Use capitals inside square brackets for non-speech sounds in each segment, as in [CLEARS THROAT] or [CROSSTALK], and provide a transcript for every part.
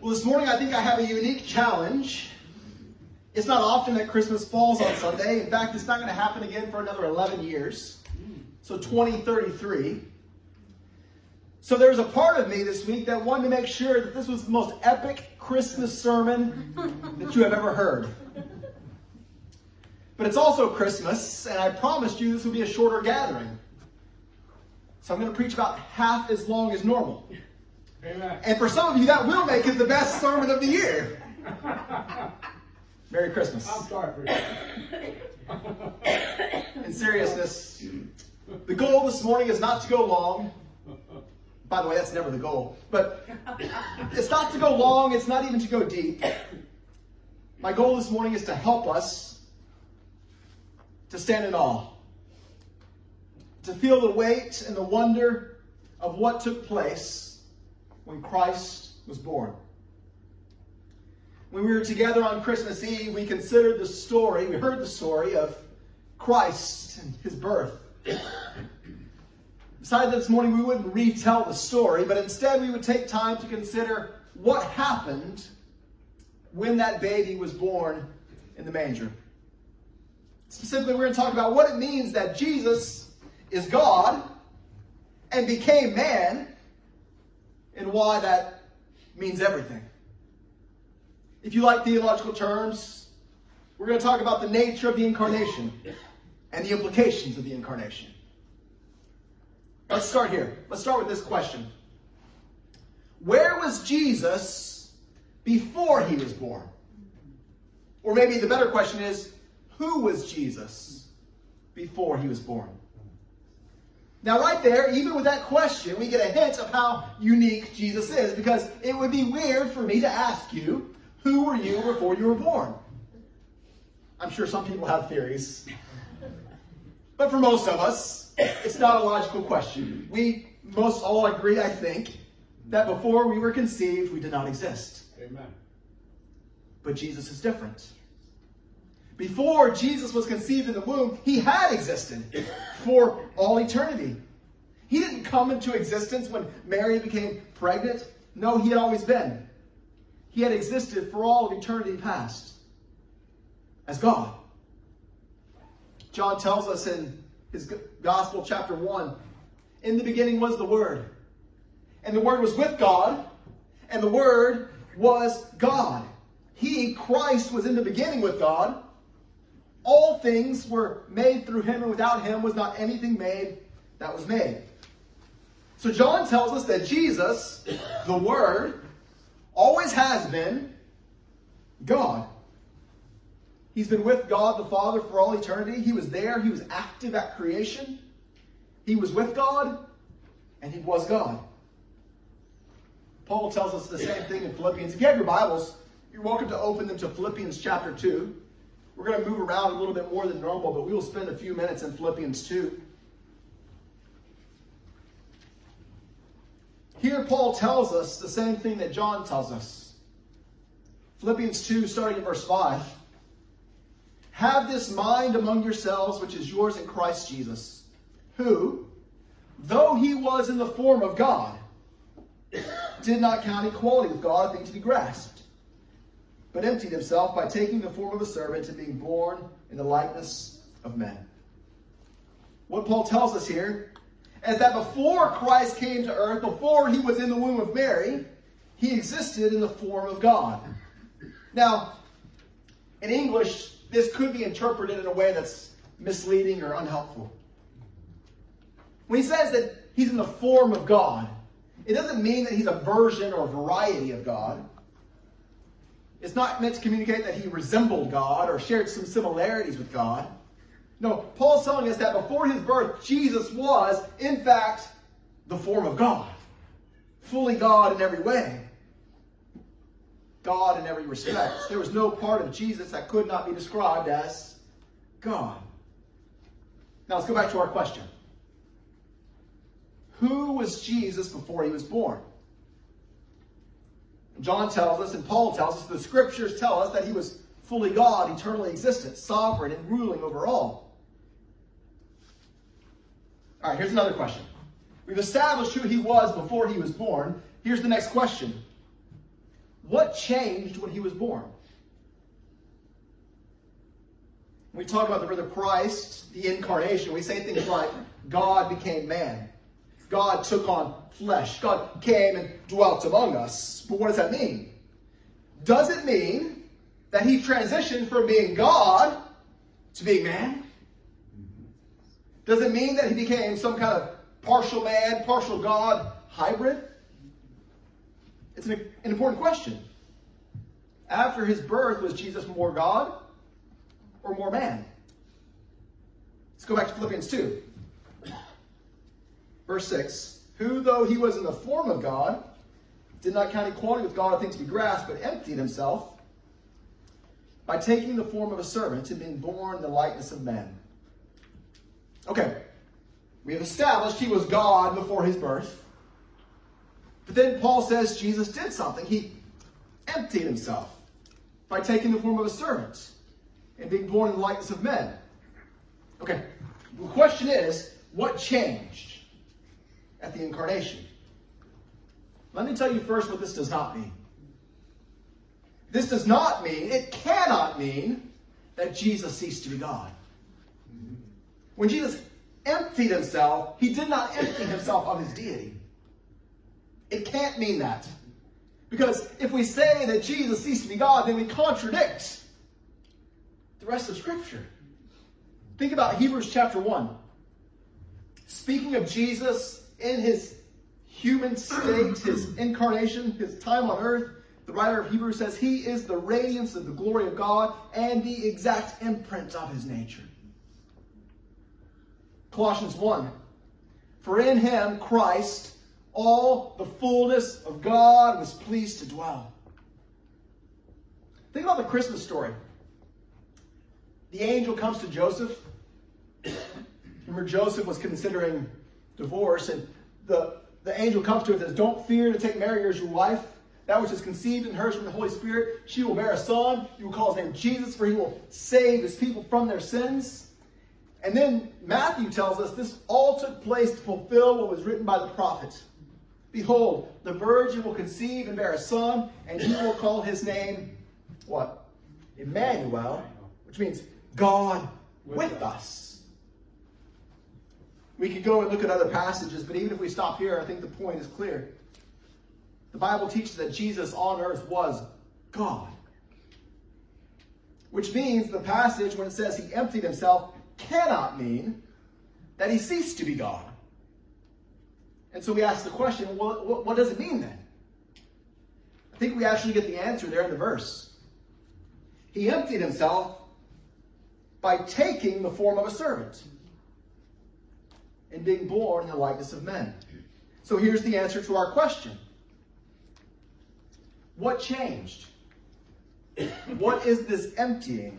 Well, this morning I think I have a unique challenge. It's not often that Christmas falls on Sunday. In fact, it's not going to happen again for another 11 years. So 2033. So there's a part of me this week that wanted to make sure that this was the most epic Christmas sermon that you have ever heard. But it's also Christmas, and I promised you this would be a shorter gathering. So I'm going to preach about half as long as normal. Amen. And for some of you, that will make it the best sermon of the year. [LAUGHS] Merry Christmas. I'm sorry for that. [COUGHS] In seriousness, the goal this morning is not to go long. By the way, that's never the goal. But it's not to go long, it's not even to go deep. My goal this morning is to help us to stand in awe, to feel the weight and the wonder of what took place when Christ was born. When we were together on Christmas Eve, we considered the story, we heard the story of Christ and his birth. Decided this morning we wouldn't retell the story, but instead we would take time to consider what happened when that baby was born in the manger. Specifically, we're going to talk about what it means that Jesus is God and became man and why that means everything. If you like theological terms, we're going to talk about the nature of the incarnation and the implications of the incarnation. Let's start here. Let's start with this question Where was Jesus before he was born? Or maybe the better question is Who was Jesus before he was born? Now, right there, even with that question, we get a hint of how unique Jesus is because it would be weird for me to ask you, Who were you before you were born? I'm sure some people have theories. But for most of us, it's not a logical question. We most all agree, I think, that before we were conceived, we did not exist. Amen. But Jesus is different. Before Jesus was conceived in the womb, he had existed for all eternity. He didn't come into existence when Mary became pregnant. No, he had always been. He had existed for all of eternity past as God. John tells us in his gospel, chapter 1 In the beginning was the Word, and the Word was with God, and the Word was God. He, Christ, was in the beginning with God. All things were made through him, and without him was not anything made that was made. So John tells us that Jesus, the Word, always has been God. He's been with God the Father for all eternity. He was there. He was active at creation. He was with God, and he was God. Paul tells us the same thing in Philippians. If you have your Bibles, you're welcome to open them to Philippians chapter 2. We're going to move around a little bit more than normal, but we will spend a few minutes in Philippians 2. Here, Paul tells us the same thing that John tells us. Philippians 2, starting in verse 5. Have this mind among yourselves, which is yours in Christ Jesus, who, though he was in the form of God, did not count equality with God a thing to be grasped, but emptied himself by taking the form of a servant and being born in the likeness of men. What Paul tells us here is that before Christ came to earth, before he was in the womb of Mary, he existed in the form of God. Now, in English, this could be interpreted in a way that's misleading or unhelpful. When he says that he's in the form of God, it doesn't mean that he's a version or a variety of God. It's not meant to communicate that he resembled God or shared some similarities with God. No, Paul's telling us that before his birth, Jesus was, in fact, the form of God, fully God in every way. God in every respect. There was no part of Jesus that could not be described as God. Now let's go back to our question. Who was Jesus before he was born? John tells us, and Paul tells us, the scriptures tell us that he was fully God, eternally existent, sovereign, and ruling over all. All right, here's another question. We've established who he was before he was born. Here's the next question what changed when he was born? When we talk about the birth of Christ, the incarnation, we say things like God became man. God took on flesh. God came and dwelt among us. But what does that mean? Does it mean that he transitioned from being God to being man? Does it mean that he became some kind of partial man, partial God hybrid? It's an, an important question. After his birth, was Jesus more God or more man? Let's go back to Philippians 2. Verse 6 Who, though he was in the form of God, did not count equality with God a thing to be grasped, but emptied himself by taking the form of a servant and being born in the likeness of men. Okay, we have established he was God before his birth. But then Paul says Jesus did something. He emptied himself by taking the form of a servant and being born in the likeness of men. Okay, the question is what changed at the incarnation? Let me tell you first what this does not mean. This does not mean, it cannot mean, that Jesus ceased to be God. When Jesus emptied himself, he did not empty himself of his deity. It can't mean that. Because if we say that Jesus ceased to be God, then we contradict the rest of Scripture. Think about Hebrews chapter 1. Speaking of Jesus in his human state, his incarnation, his time on earth, the writer of Hebrews says he is the radiance of the glory of God and the exact imprint of his nature. Colossians 1 For in him, Christ, all the fullness of God was pleased to dwell. Think about the Christmas story. The angel comes to Joseph. [COUGHS] Remember, Joseph was considering divorce, and the, the angel comes to him and says, Don't fear to take Mary as your wife. That which is conceived in her from the Holy Spirit, she will bear a son. You will call his name Jesus, for he will save his people from their sins. And then Matthew tells us this all took place to fulfill what was written by the prophet. Behold, the virgin will conceive and bear a son, and he will call his name what? Emmanuel, which means God with us. We could go and look at other passages, but even if we stop here, I think the point is clear. The Bible teaches that Jesus on earth was God. Which means the passage, when it says he emptied himself, cannot mean that he ceased to be God. And so we ask the question what, what, what does it mean then? I think we actually get the answer there in the verse. He emptied himself by taking the form of a servant and being born in the likeness of men. So here's the answer to our question what changed? what is this emptying?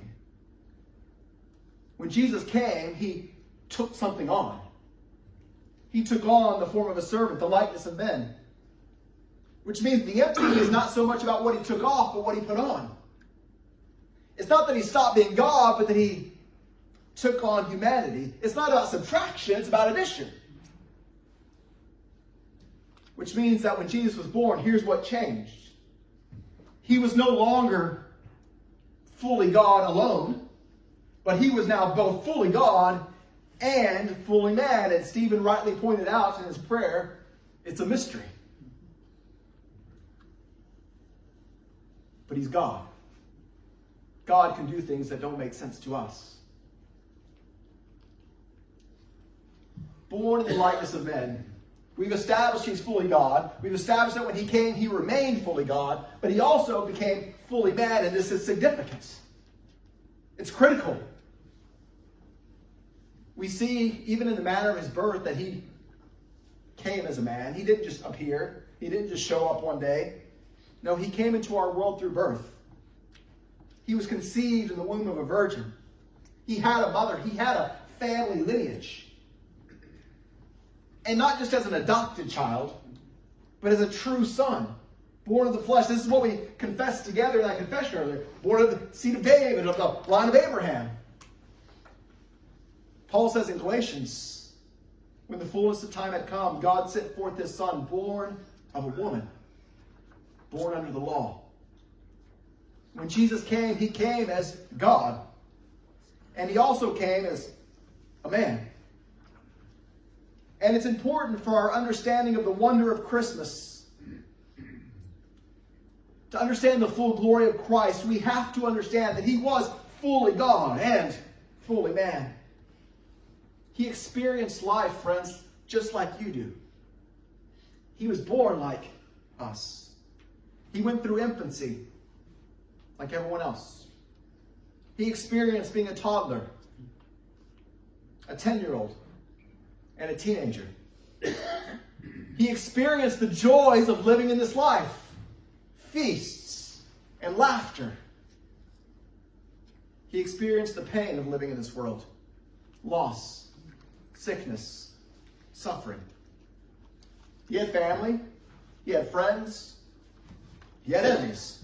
When Jesus came, he took something on. He took on the form of a servant, the likeness of men. Which means the emptying is not so much about what he took off, but what he put on. It's not that he stopped being God, but that he took on humanity. It's not about subtraction, it's about addition. Which means that when Jesus was born, here's what changed. He was no longer fully God alone, but he was now both fully God and fully man. And Stephen rightly pointed out in his prayer, it's a mystery. But he's God. God can do things that don't make sense to us. Born in the likeness of men, We've established he's fully God. We've established that when he came, he remained fully God, but he also became fully man, and this is significant. It's critical. We see, even in the manner of his birth, that he came as a man. He didn't just appear, he didn't just show up one day. No, he came into our world through birth. He was conceived in the womb of a virgin. He had a mother, he had a family lineage and not just as an adopted child, but as a true son, born of the flesh. This is what we confessed together in that confession earlier. Born of the seed of David, of the line of Abraham. Paul says in Galatians, when the fullness of time had come, God sent forth his son, born of a woman, born under the law. When Jesus came, he came as God. And he also came as a man. And it's important for our understanding of the wonder of Christmas. To understand the full glory of Christ, we have to understand that he was fully God and fully man. He experienced life, friends, just like you do. He was born like us. He went through infancy like everyone else. He experienced being a toddler, a 10 year old, and a teenager. He experienced the joys of living in this life feasts and laughter. He experienced the pain of living in this world loss, sickness, suffering. He had family, he had friends, he had enemies.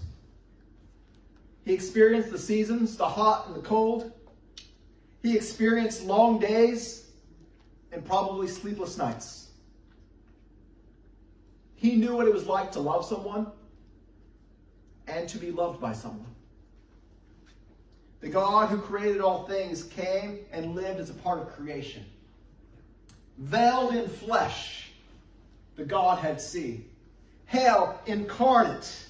He experienced the seasons, the hot and the cold. He experienced long days and probably sleepless nights. He knew what it was like to love someone and to be loved by someone. The God who created all things came and lived as a part of creation. Veiled in flesh, the Godhead see. Hail, incarnate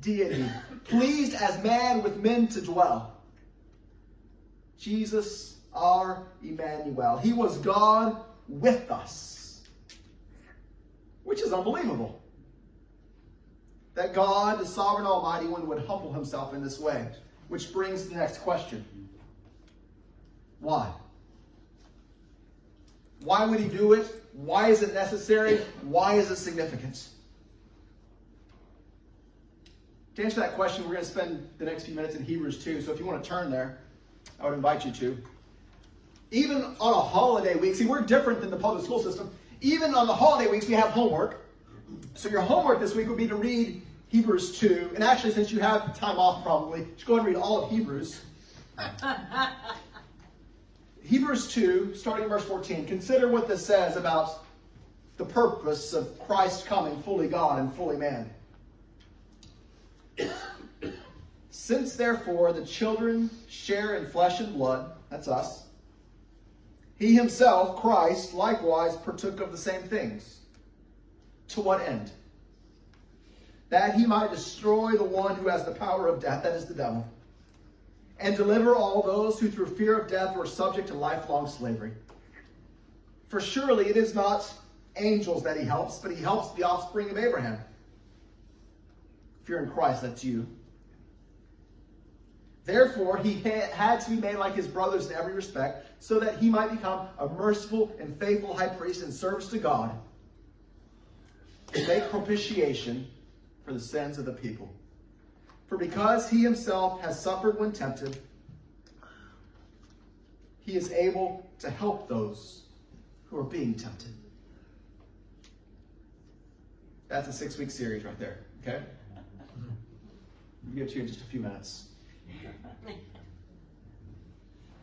deity, pleased as man with men to dwell. Jesus, our Emmanuel. He was God with us, which is unbelievable. That God, the sovereign Almighty One, would humble himself in this way. Which brings the next question Why? Why would he do it? Why is it necessary? Why is it significant? To answer that question, we're going to spend the next few minutes in Hebrews 2. So if you want to turn there, I would invite you to. Even on a holiday week, see, we're different than the public school system. Even on the holiday weeks, we have homework. So your homework this week would be to read Hebrews 2. And actually, since you have time off probably, just go ahead and read all of Hebrews. [LAUGHS] Hebrews 2, starting in verse 14. Consider what this says about the purpose of Christ coming fully God and fully man. [COUGHS] Since therefore the children share in flesh and blood, that's us, he himself, Christ, likewise partook of the same things. To what end? That he might destroy the one who has the power of death, that is the devil, and deliver all those who through fear of death were subject to lifelong slavery. For surely it is not angels that he helps, but he helps the offspring of Abraham. If you're in Christ, that's you. Therefore, he had to be made like his brothers in every respect, so that he might become a merciful and faithful high priest in service to God, to make propitiation for the sins of the people. For because he himself has suffered when tempted, he is able to help those who are being tempted. That's a six week series right there, okay? We'll get to you in just a few minutes.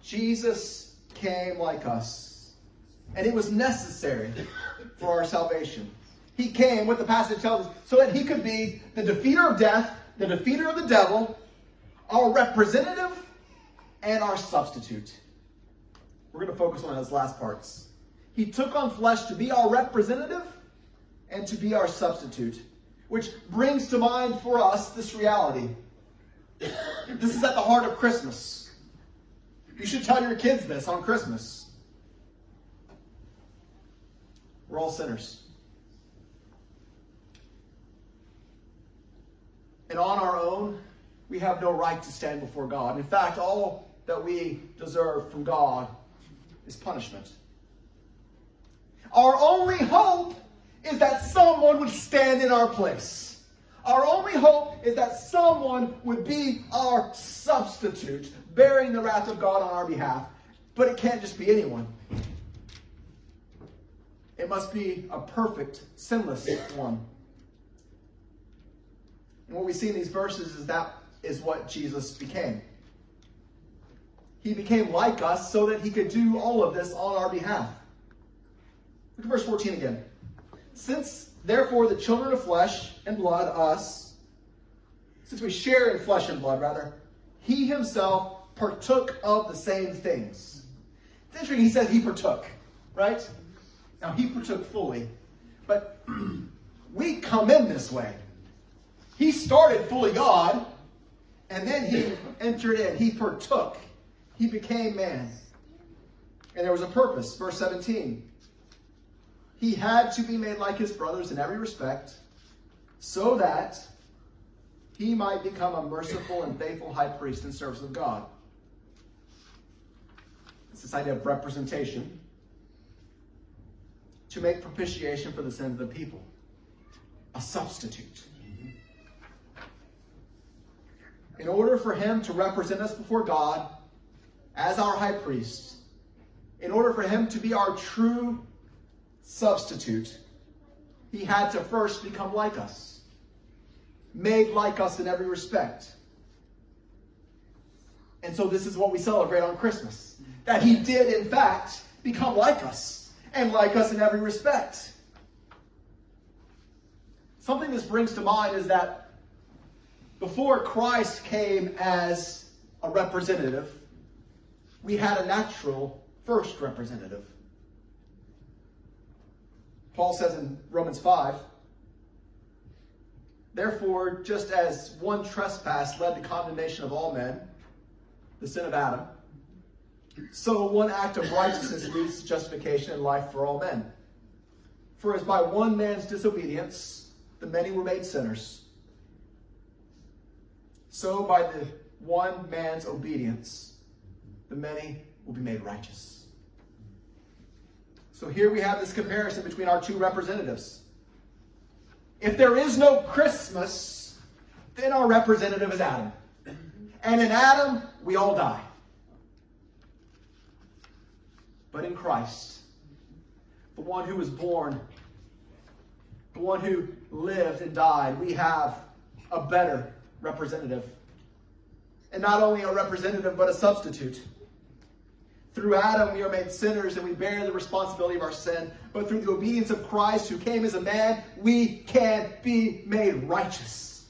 Jesus came like us, and it was necessary for our salvation. He came, what the passage tells us, so that he could be the defeater of death, the defeater of the devil, our representative, and our substitute. We're going to focus on those last parts. He took on flesh to be our representative and to be our substitute, which brings to mind for us this reality [COUGHS] this is at the heart of Christmas. You should tell your kids this on Christmas. We're all sinners. And on our own, we have no right to stand before God. In fact, all that we deserve from God is punishment. Our only hope is that someone would stand in our place. Our only hope is that someone would be our substitute, bearing the wrath of God on our behalf. But it can't just be anyone. It must be a perfect, sinless one. And what we see in these verses is that is what Jesus became. He became like us so that he could do all of this on our behalf. Look at verse 14 again. Since Therefore, the children of flesh and blood, us, since we share in flesh and blood, rather, he himself partook of the same things. It's interesting, he says he partook, right? Now, he partook fully, but [CLEARS THROAT] we come in this way. He started fully God, and then he entered in. He partook. He became man. And there was a purpose. Verse 17. He had to be made like his brothers in every respect, so that he might become a merciful and faithful high priest in service of God. It's this idea of representation to make propitiation for the sins of the people, a substitute. In order for him to represent us before God as our high priest, in order for him to be our true substitute, he had to first become like us, made like us in every respect. And so this is what we celebrate on Christmas. That he did, in fact, become like us, and like us in every respect. Something this brings to mind is that before Christ came as a representative, we had a natural first representative. Paul says in Romans 5 Therefore, just as one trespass led to condemnation of all men, the sin of Adam, so one act of righteousness leads to justification and life for all men. For as by one man's disobedience the many were made sinners, so by the one man's obedience the many will be made righteous. So here we have this comparison between our two representatives. If there is no Christmas, then our representative is Adam. And in Adam, we all die. But in Christ, the one who was born, the one who lived and died, we have a better representative. And not only a representative, but a substitute. Through Adam, we are made sinners and we bear the responsibility of our sin. But through the obedience of Christ, who came as a man, we can be made righteous.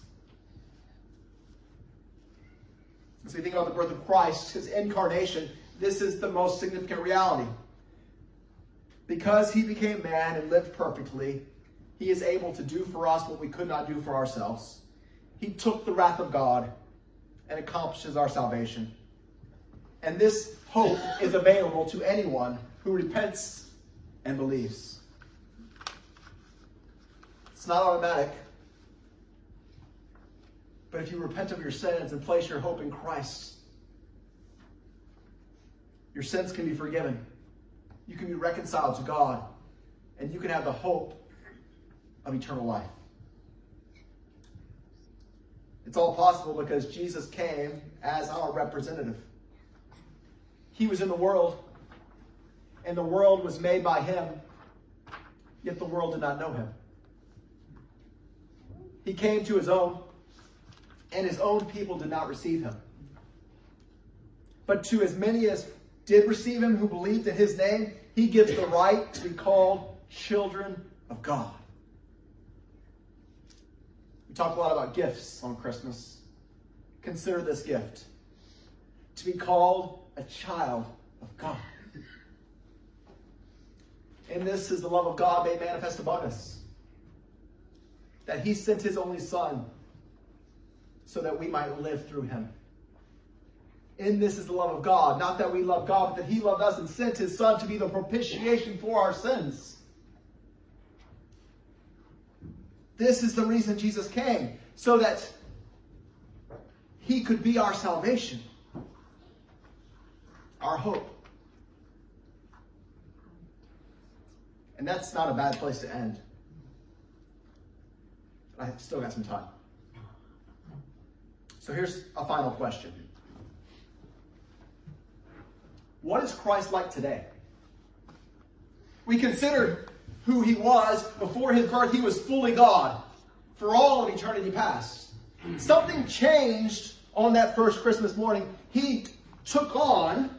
As we think about the birth of Christ, his incarnation, this is the most significant reality. Because he became man and lived perfectly, he is able to do for us what we could not do for ourselves. He took the wrath of God and accomplishes our salvation. And this hope is available to anyone who repents and believes. It's not automatic. But if you repent of your sins and place your hope in Christ, your sins can be forgiven. You can be reconciled to God, and you can have the hope of eternal life. It's all possible because Jesus came as our representative. He was in the world, and the world was made by him, yet the world did not know him. He came to his own, and his own people did not receive him. But to as many as did receive him, who believed in his name, he gives the right to be called children of God. We talk a lot about gifts on Christmas. Consider this gift to be called a child of God. And this is the love of God made manifest among us. That he sent his only son so that we might live through him. In this is the love of God. Not that we love God, but that he loved us and sent his son to be the propitiation for our sins. This is the reason Jesus came, so that he could be our salvation our hope. And that's not a bad place to end. I've still got some time. So here's a final question What is Christ like today? We considered who he was before his birth. He was fully God for all of eternity past. Something changed on that first Christmas morning. He took on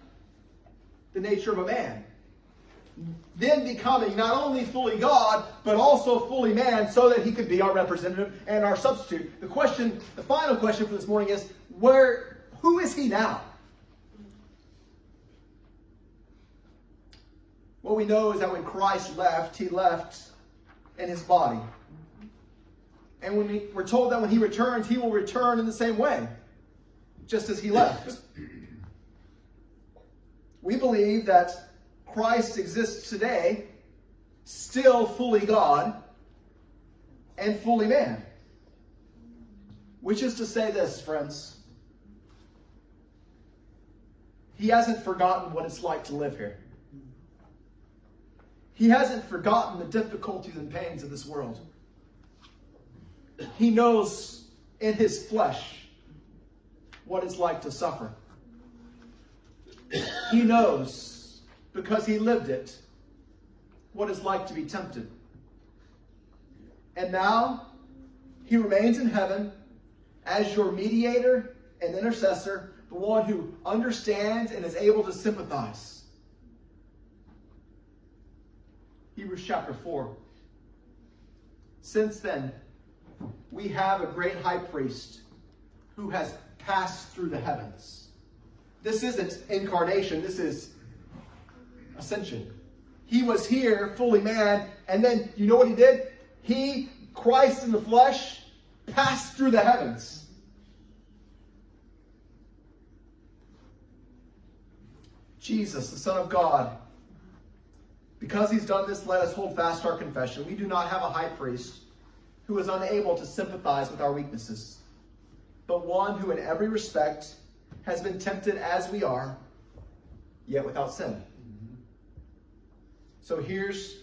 the nature of a man. then becoming not only fully God, but also fully man, so that he could be our representative and our substitute. The question, the final question for this morning is, where, who is he now? What we know is that when Christ left, he left in his body. And when we, we're told that when he returns, he will return in the same way, just as he left. We believe that Christ exists today, still fully God and fully man. Which is to say this, friends. He hasn't forgotten what it's like to live here. He hasn't forgotten the difficulties and pains of this world. He knows in his flesh what it's like to suffer. He knows, because he lived it, what it's like to be tempted. And now, he remains in heaven as your mediator and intercessor, the one who understands and is able to sympathize. Hebrews chapter 4. Since then, we have a great high priest who has passed through the heavens. This isn't incarnation, this is ascension. He was here, fully man, and then you know what he did? He, Christ in the flesh, passed through the heavens. Jesus, the Son of God, because he's done this, let us hold fast our confession. We do not have a high priest who is unable to sympathize with our weaknesses, but one who in every respect has been tempted as we are, yet without sin. So here's,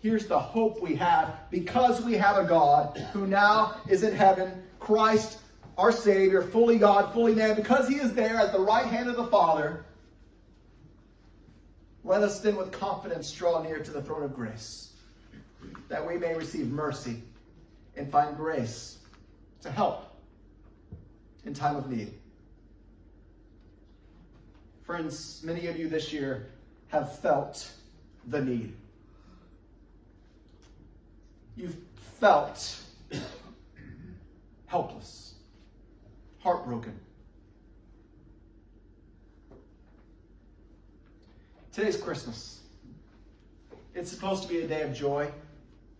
here's the hope we have because we have a God who now is in heaven, Christ, our Savior, fully God, fully man, because he is there at the right hand of the Father. Let us then with confidence draw near to the throne of grace that we may receive mercy and find grace to help in time of need. Friends, many of you this year have felt the need. You've felt [COUGHS] helpless, heartbroken. Today's Christmas. It's supposed to be a day of joy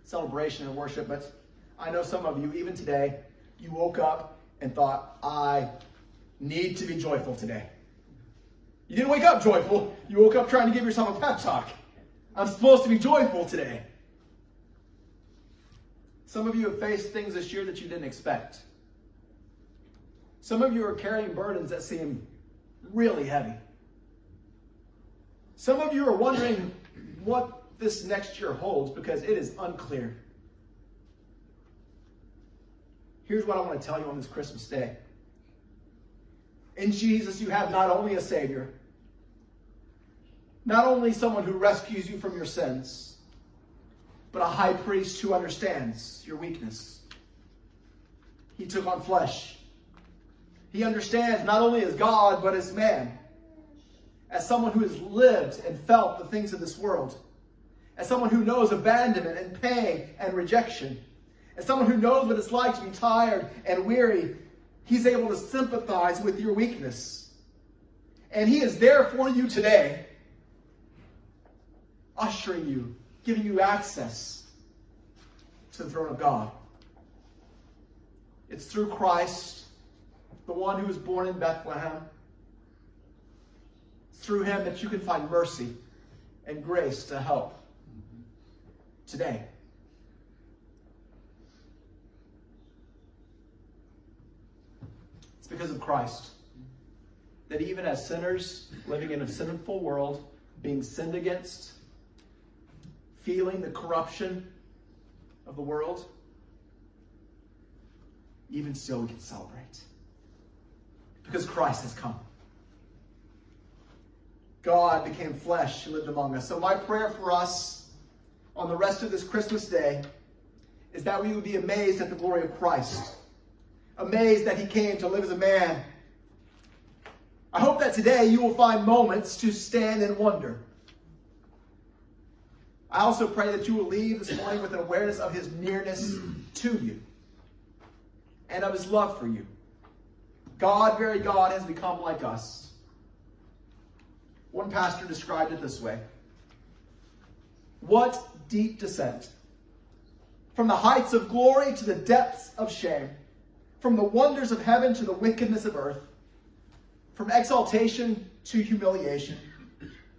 celebration and worship, but I know some of you, even today, you woke up and thought, I need to be joyful today. You didn't wake up joyful. You woke up trying to give yourself a pep talk. I'm supposed to be joyful today. Some of you have faced things this year that you didn't expect. Some of you are carrying burdens that seem really heavy. Some of you are wondering what this next year holds because it is unclear. Here's what I want to tell you on this Christmas day. In Jesus, you have not only a Savior, not only someone who rescues you from your sins, but a high priest who understands your weakness. He took on flesh. He understands not only as God, but as man, as someone who has lived and felt the things of this world as someone who knows abandonment and pain and rejection, as someone who knows what it's like to be tired and weary, he's able to sympathize with your weakness. And he is there for you today, ushering you, giving you access to the throne of God. It's through Christ, the one who was born in Bethlehem. Through him that you can find mercy and grace to help today. It's because of Christ that even as sinners living in a sinful world, being sinned against, feeling the corruption of the world, even still we can celebrate. Because Christ has come. God became flesh and lived among us. So my prayer for us on the rest of this Christmas day is that we would be amazed at the glory of Christ, amazed that he came to live as a man. I hope that today you will find moments to stand and wonder. I also pray that you will leave this morning with an awareness of his nearness to you and of his love for you. God, very God, has become like us. One pastor described it this way What deep descent! From the heights of glory to the depths of shame, from the wonders of heaven to the wickedness of earth, from exaltation to humiliation,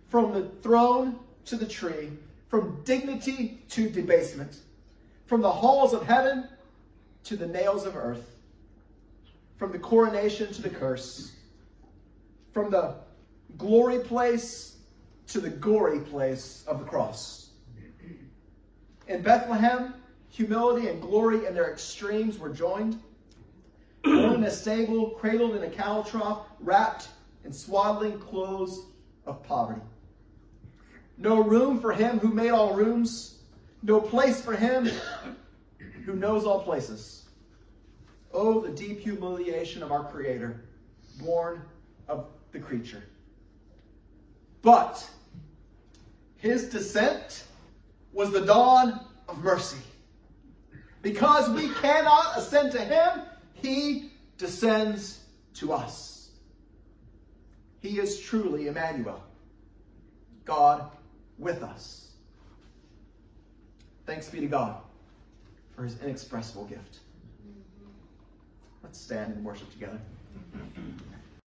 from the throne to the tree from dignity to debasement, from the halls of heaven to the nails of earth, from the coronation to the curse, from the glory place to the gory place of the cross. In Bethlehem, humility and glory in their extremes were joined. Born in a stable, cradled in a cattle trough, wrapped in swaddling clothes of poverty. No room for him who made all rooms. No place for him [COUGHS] who knows all places. Oh, the deep humiliation of our Creator, born of the creature. But his descent was the dawn of mercy. Because we cannot ascend to him, he descends to us. He is truly Emmanuel, God with us. Thanks be to God for his inexpressible gift. Let's stand and worship together.